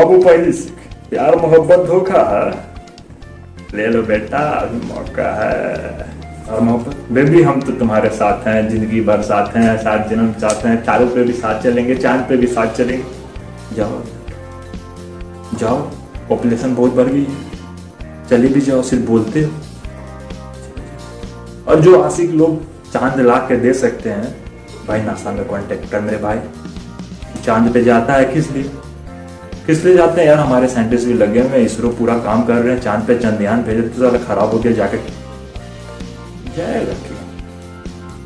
बाबू पहली सीख प्यार मोहब्बत धोखा है। ले लो बेटा, अभी मौका है। और मोहब्बत? बेबी हम तो तुम्हारे साथ हैं, ज़िंदगी भर साथ हैं, सात जन्म साथ हैं, चारों पे भी साथ चलेंगे, चाँद पे भी साथ चलेंगे। जाओ जाओ पॉपुलेशन बहुत बढ़ गई है। चले भी जाओ, सिर्फ़ बोलते हो। और जो आशिक लोग चाँद ला के दे सकते हैं, भाई नासा में कांटेक्ट कर मेरे भाई। चाँद पे जाता है किस लिए? किस लिए जाते हैं, यार, हमारे साइंटिस्ट भी लगे हुए इसरो पूरा काम कर रहे हैं, चाँद पे चंद्रयान भेजे तो ज़्यादा खराब हो गया जाके जाएगा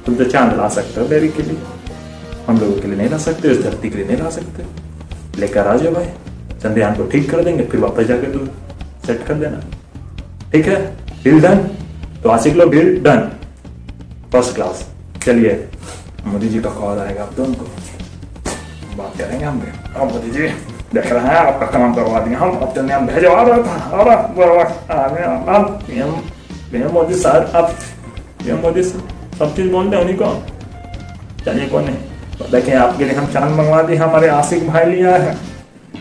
तुम तो चाँद ला सकते हो बेबी के लिए। हम लोगों के लिए नहीं ला सकते, इस धरती के लिए नहीं ला सकते। लेकर आ जाओ भाई। चंद्रयान को ठीक कर देंगे, फिर वापस जाके तुम सेट कर देना। ठीक है? डील डन तो आशिक लोग डील डन फ़र्स्ट क्लास चलिए, मोदी जी का कॉल आएगा आप दोनों उनको। बात करेंगे हम भी। मोदी जी। देख रहे हैं आपका काम करवा दिया हम अब चंद्रयान भेजो आ रहा था आ रहा पीएम पीएम मोदी सर अब पीएम मोदी सर सब चीज़ बोलते हैं उन्हीं को चलिए कौन नहीं तो देखिए आपके लिए हम चाँद मंगवा दिए हमारे आशिक भाई लिया है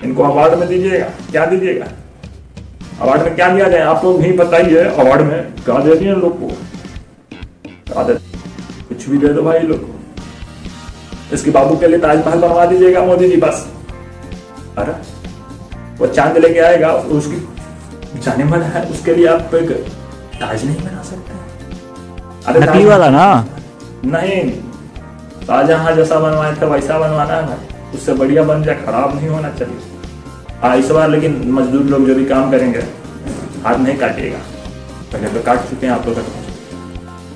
इनको अवार्ड में दीजिएगा क्या दीजिएगा अवार्ड में क्या दिया जाए आप लोग नहीं बताइए अवार्ड में क्या दे दिए लोग को क्या दे कुछ भी दे दो भाई लोग को इसके बाबू के लिए ताजमहल बनवा दीजिएगा मोदी जी बस अरे वो चाँद लेके आएगा उसकी जाने वाला है उसके लिए आप एक ताज नहीं बना सकते। अरे नकली वाला ना? नहीं शाहजहां जैसा बनवाए थे वैसा बनवाना है। भाई उससे बढ़िया बन जाए खराब नहीं होना चाहिए। हाँ इस बार लेकिन मजदूर लोग जो भी काम करेंगे हाथ नहीं काटेगा। पहले तो काट चुके हैं आप लोग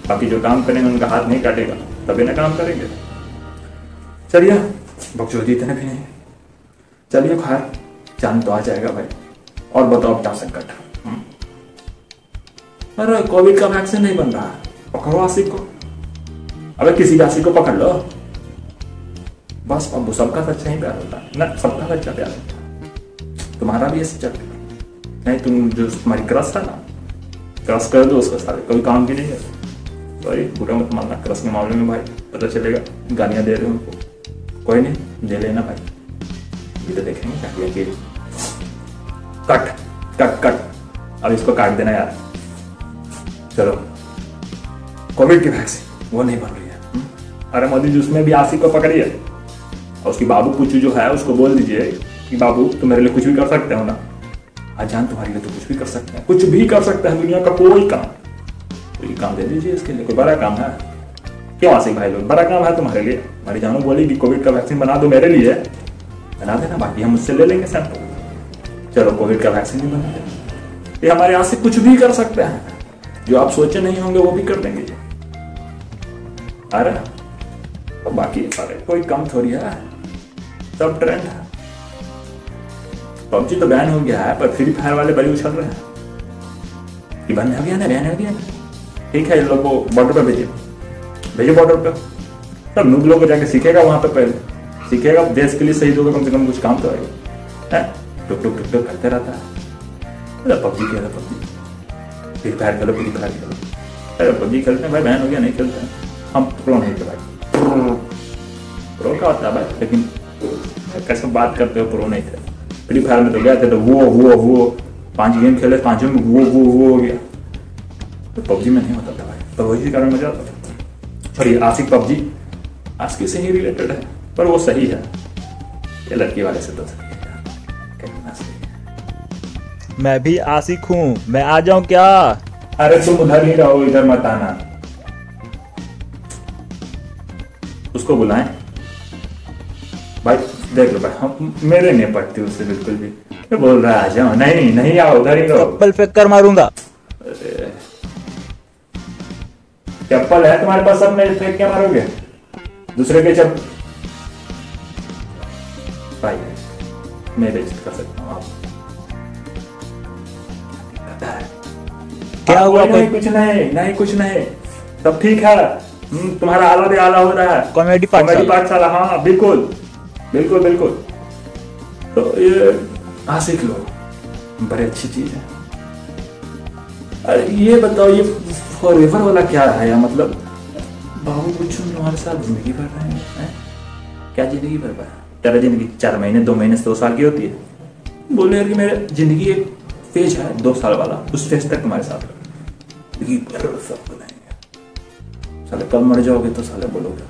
बाकी जो काम करेंगे उनका हाथ नहीं काटेगा। तभी ना काम करेंगे। चलिए बकचोदी इतने भी नहीं चलिए खैर चाँद तो आ जाएगा भाई। और बताओ क्या संकट हम्म। अरे कोविड का वैक्सीन नहीं बन रहा। पकड़ो आशिक को। अबे, किसी आशिक को पकड़ लो। बस अब सबका सच्चा ही प्यार होता है। ना, सबका सच्चा प्यार होता है। तुम्हारा भी ये सच्चा प्यार नहीं, तुम जो तुम्हारी क्रस था ना क्रस कर दो उसका सारे। कोई काम की नहीं है। सॉरी बुरा मत मानना। क्रश के मामले में भाई पता चलेगा, गालियाँ दे रहे हो उनको। कोई नहीं, दे लेना भाई। ये तो देखेंगे, किया कि कट कट कट। अब इसको काट देना यार। चलो। कोविड की वैक्सीन वो नहीं बन रही है। हम्म? अरे मोदी जी, उसमें भी आसिफ को पकड़िए और उसकी बाबू पुचू जो है, उसको बोल दीजिए कि बाबू, तुम मेरे लिए कुछ भी कर सकते हो ना। अजान तुम्हारे लिए तो कुछ भी कर सकते हैं। कुछ भी कर सकते हैं दुनिया का कोई काम। कोई काम दे दीजिए इसके लिए, कोई बड़ा काम है। क्यों आसिफ भाई लोग? बड़ा काम है तुम्हारे लिए। हमारी जानू बोली कि कोविड का वैक्सीन बना दो मेरे लिए। बना देना बाकी हम उससे ले लेंगे सैंपल चलो कोविड का वैक्सीन भी बना देना ये हमारे यहाँ से कुछ भी कर सकते हैं। जो आप सोचे नहीं होंगे, वो भी कर देंगे अरे तो बाकी अरे कोई कम थोड़ी है। सब ट्रेंड है। पबजी तो बैन हो गया है, पर फ्री फायर वाले बड़ी उछल रहे हैं। ये बंद हो गया ना? बैन हो गया ठीक है इन लोग को बॉर्डर पे भेजिए भेजिए बॉर्डर पे सब नूब लोग जाके सीखेगा वहाँ पर पहले। सीखेगा देश के लिए शहीद होगा कम से कम कुछ काम तो आएगा। है? टुक टुक टुक टुक, करते रहता है। अरे, पबजी खेलो पबजी। फ्री फायर खेलो, फ्री फायर खेलो अरे, पबजी खेलते हैं, भाई बैन हो गया, नहीं खेलते हैं। हम प्रो नहीं भाई। प्रो का होता है भाई, लेकिन कैसे बात करते हो प्रो नहीं थे। फ्री फायर में तो गए थे तो वो वो वो, पाँच गेम खेले, पाँचों में वो वो वो हो गया। तो पबजी में नहीं होता था भाई। पर वही कारण मज़ा आता था। सॉरी आशिक पबजी। आशिक से ही रिलेटेड है? पर वो सही है। ये लड़की वाले से तो सही है। कहना सही है। मैं भी आशिक हूँ। मैं आ जाऊँ क्या? अरे तुम उधर ही रहो इधर मत आना। उसको बुलाएँ। भाई देख लो भाई हम मेरे नहीं पड़ती उससे बिल्कुल भी। ये बोल रहा है आ जाओ। नहीं नहीं आओ उधर ही रहो। चप्पल फेंक कर मारूँगा चप्पल है तुम्हारे पास सब मेरे फेंक के मारोगे? दूसरे के चप्पल भाई मैं बेइज्जत कर सकता हूँ आप क्या हुआ कोई नहीं कोई कुछ नहीं नहीं कुछ नहीं सब ठीक है तुम्हारा आला भी आला हो रहा है कॉमेडी कॉमेडी पाठशाला पाठशाला हाँ हाँ, बिल्कुल बिल्कुल बिल्कुल तो ये हाँ सीख लो बड़ी अच्छी चीज़ है अरे ये बताओ ये फॉरएवर वाला क्या है या मतलब बाबू कुछ तुम्हारे साथ ज़िंदगी भर रहे हैं हैं? क्या ज़िंदगी भर भर तेरा ज़िंदगी चार महीने, दो महीने दो साल की होती है। बोले यार कि मेरे, ज़िंदगी एक फ़ेज़ है, दो साल वाला। उस फ़ेज़ तक तुम्हारे साथ सब बनाएँगे साले कल मर जाओगे तो साले बोलोगे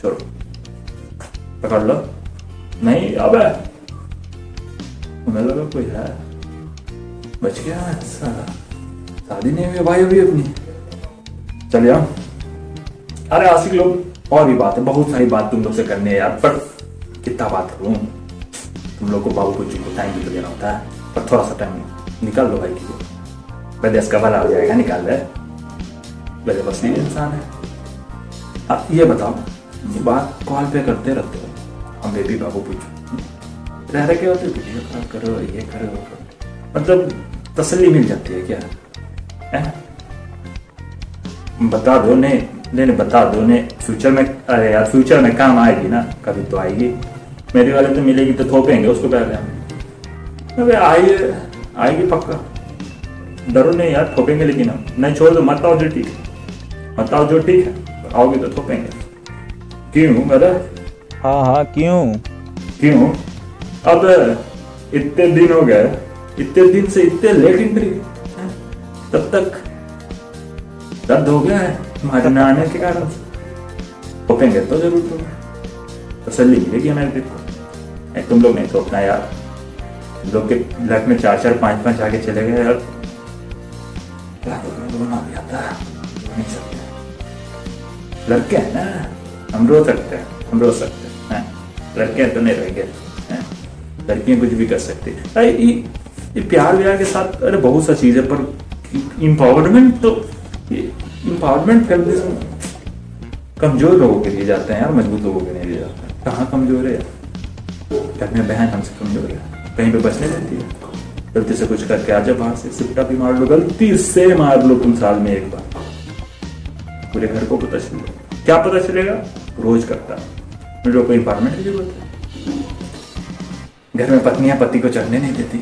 चलो पकड़ लो। नहीं, अब हमें लगा, कोई है। बच गया साला। शादी नहीं हुई, भाई अभी अपनी। चल अरे आशिक लोग, और भी बात है, बहुत सारी बात तुम लोग से करनी है यार, पर कितना बात करूँ, तुम लोग को बाबू को जी को टाइम भी तो देना होता है, पर थोड़ा सा टाइम निकाल लो भाई की। विदेश का भला हो जाएगा, निकाल ले। वैसे बस ये इंसान है। अब ये बताओ, ये बात कॉल पे करते रहते हो? हम बेबी बाबू पूछो। रह रहे क्या होते वीडियो कॉल करो ये करो वो करो। मतलब तसल्ली मिल जाती है क्या? है? बता दो ने नहीं नहीं बता दो ने फ्यूचर में, अरे यार, फ्यूचर में काम आएगी ना, कभी तो आएगी। मेरी वाले तो मिलेगी तो थोपेंगे उसको पहले। हम अबे आइए आएगी पक्का। डरो नहीं यार थोपेंगे लेकिन हम। नहीं छोड़ दो मत आओ जो ठीक है। मत आओ जो ठीक है आओगे तो थोपेंगे। क्यों मेरा हाँ हाँ क्यों? क्यों? अब इतने दिन हो गए इतने दिन से इतने लेट एंट्री तब तक दर्द हो गया है तुम्हारे न आने के कारण। थोपेंगे तो ज़रूर तो तसल्ली मिलेगी हमें देखो। नहीं, तुम लोग नहीं थोपना यार। तुम लोग के लाइफ में चार चार पाँच पाँच आगे चले गए यार। सकते। लड़के हैं ना। हम रो सकते हैं, हम रो सकते हैं? लड़के हैं तो नहीं रहेंगे? लड़कियाँ कुछ भी कर सकती। अरे, ये प्यार व्यार के साथ, अरे बहुत सा चीज़ है, पर इम्पावरमेंट तो इम्पावरमेंट फेमिनिज्म कमज़ोर लोगों के लिए जाते हैं यार, मज़बूत लोगों के लिए जाते हैं। कहाँ कमज़ोर है घर में बहन हमसे कमज़ोर है। कहीं पे बचने देती है? गलती से कुछ करके आ जाओ बाहर से। सिपटा भी मार लो, गलती से मार लो तुम साल में एक बार। पूरे घर को पता चल जाए क्या पता चलेगा? रोज करता मेरे को इम्पावरमेंट की ज़रूरत है? घर में पत्नियाँ पति को चढ़ने नहीं देती।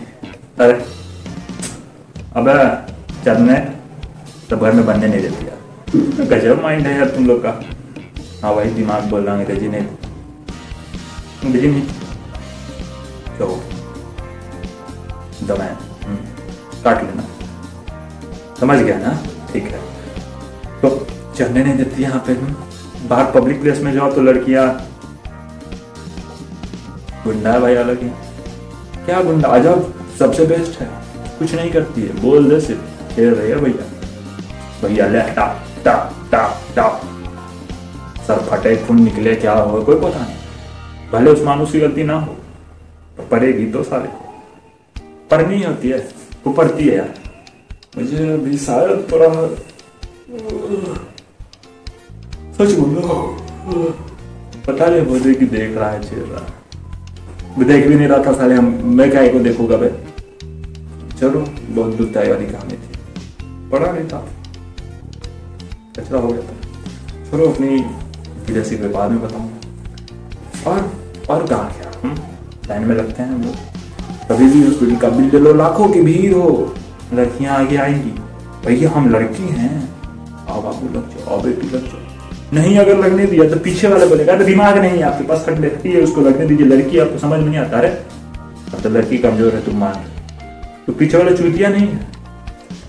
अरे, अब चढ़ने तो घर में बनने नहीं देती यार। गजब माइंड है यार तुम लोग का। हाँ भाई दिमाग बोल रहा अंग्रेज़ी नहीं। अंग्रेज़ी नहीं। हो दबाए। काट लेना। समझ गया ना? ठीक है। तो चढ़ने नहीं देती यहाँ पे बाहर पब्लिक प्लेस में जाओ तो लड़कियाँ गुंडा भाई अलग ही। क्या गुंडा? आ जाओ सबसे बेस्ट है। कुछ नहीं करती है। बोल दे सिर्फ़। खेल रही है भैया। भैया, ले, टाप टाप टाप टाप। सर फटे, खून निकले, क्या हो कोई पता नहीं। भले उस मानुस की गलती ना हो। तो पड़ेगी तो साले पर नहीं होती है वो पढ़ती है यार। मुझे अभी शायद थोड़ा, सच बोलो पता नहीं मुझे कि देख रहा है चल रहा है। मैं देख भी नहीं रहा था साले, हम, मैं क्या को देखूँगा भाई। चलो, बहुत दुखदाई वाली कहानी थी। पढ़ा नहीं था। कचरा हो गया था। चलो अपनी के बाद में बताऊँगा और और कहा क्या हम लाइन में लगते हैं लोग कभी भी वीडियो का बिल ले लाखों की भीड़ हो, लड़कियाँ आगे आएँगी। भैया हम लड़की हैं। आओ बाबू, लग जाओ, आओ बेटी, लग जाओ। नहीं, अगर लगने दिया तो पीछे वाले बोलेगा तो दिमाग नहीं आपके पास खट लेती है उसको लगने दीजिए, लड़की, आपको समझ में नहीं आता। है अब तो लड़की कमज़ोर है, तुम मान तो पीछे वाला चुतिया नहीं है।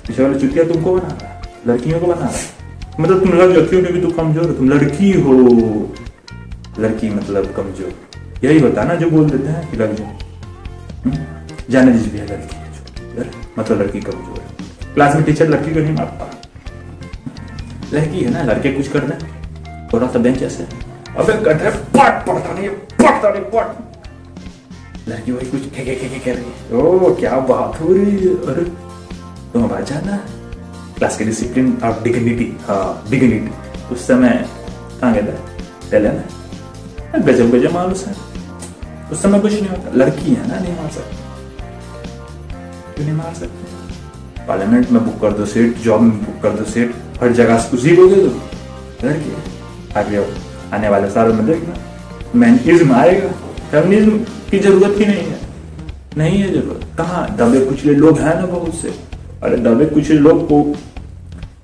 पीछे वाला चुतिया तुमको बना रहा है, लड़कियों को बना रहा है। मतलब तुम लग जाती हो क्योंकि तुम कमज़ोर हो, तुम लड़की हो। लड़की मतलब कमज़ोर। यही होता है ना जो बोल देते हैं कि लग जाओ हम्म? जाने दीजिए भैया लड़की जो मतलब लड़की कमज़ोर है क्लास में टीचर लड़की को नहीं मारता लड़की है ना, लड़के कुछ कर रहे थोड़ा सा बेंच ऐसे। अबे कट पट पड़ता नहीं पड़ता नहीं, पट। लड़की वही कुछ खे खे खे कर रही है। ओ, क्या बात हो रही है, अरे। तुम अब आ जाना। क्लास के डिसिप्लिन और डिग्निटी हाँ डिग्निटी उस समय, कहाँ गए थे? पहले ना? गजब गजब मालूस है। उस समय कुछ नहीं होता। लड़की है ना नहीं मार सकती क्यों नहीं मार सकते पार्लियामेंट में बुक कर दो सीट जॉब में बुक कर दो सीट हर जगह उसी को दे दो। लड़की आगे आने वाले सालों में देखना। मैनिज्म आएगा। फेमिनिज्म की ज़रूरत ही नहीं है। नहीं है ज़रूरत। कहाँ? दबे कुचले लोग हैं ना बहुत से। अरे दबे कुचले लोग को,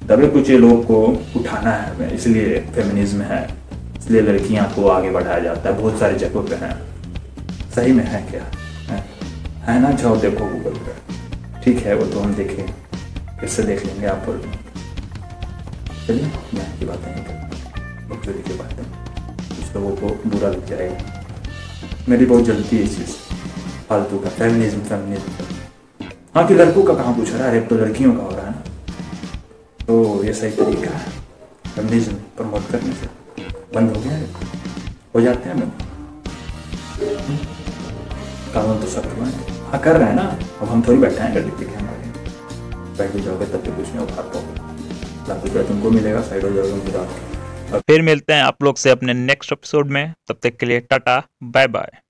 दबे कुचले लोग को उठाना है। इसलिए फेमिनिज्म है। इसलिए लड़कियाँ को आगे बढ़ाया जाता है। बहुत सारी जगहों पे है। सही में है क्या? है। है ना जाओ, देखो गूगल पर। ठीक है, वो तो हम देखें। फिर से देख लेंगे आप बोल चलिए, मैं की बातें बकचोदी की बातें। कुछ लोगों को बुरा लग जाएगा मेरी बहुत जल्दी है चीज़। फालतू का फेमिनिज्म फेमिनिज्म हाँ कि लड़कों का कहाँ पूछ रहा है? रेप तो लड़कियों का हो रहा है ना। तो ये सही तरीका है। फेमिनिज्म प्रमोट करने से। बंद हो गया है। हो जाते हैं बंद कानून तो सख्त हुआ है हाँ कर रहे हैं ना। अब हम थोड़ी बैठे हैं गड्डी पे हमारे हम बैठ। भी जाओगे तब भी कुछ नहीं उखाड़ पाओगे लाख रुपया तुमको मिलेगा साइड हो जाओगे मुझे फिर मिलते हैं आप लोग से अपने नेक्स्ट एपिसोड में। तब तक के लिए टाटा बाय बाय